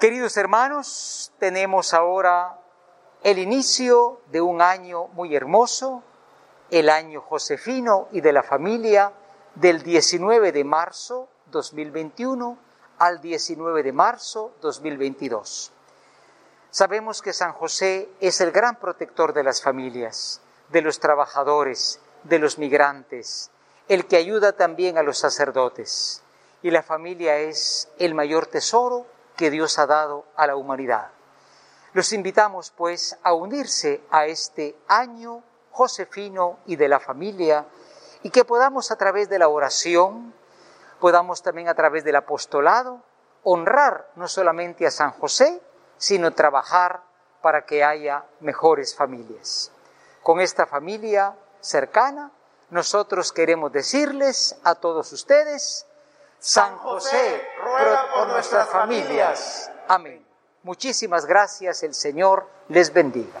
Queridos hermanos, tenemos ahora el inicio de un año muy hermoso, el año josefino y de la familia del 19 de marzo 2021 al 19 de marzo 2022. Sabemos que San José es el gran protector de las familias, de los trabajadores, de los migrantes, el que ayuda también a los sacerdotes. Y la familia es el mayor tesoro que Dios ha dado a la humanidad. Los invitamos, pues, a unirse a este año josefino y de la familia y que podamos a través de la oración, podamos también a través del apostolado, honrar no solamente a San José, sino trabajar para que haya mejores familias. Con esta familia cercana, nosotros queremos decirles a todos ustedes, San José, ruega nuestras familias. Amén. Muchísimas gracias, el Señor les bendiga.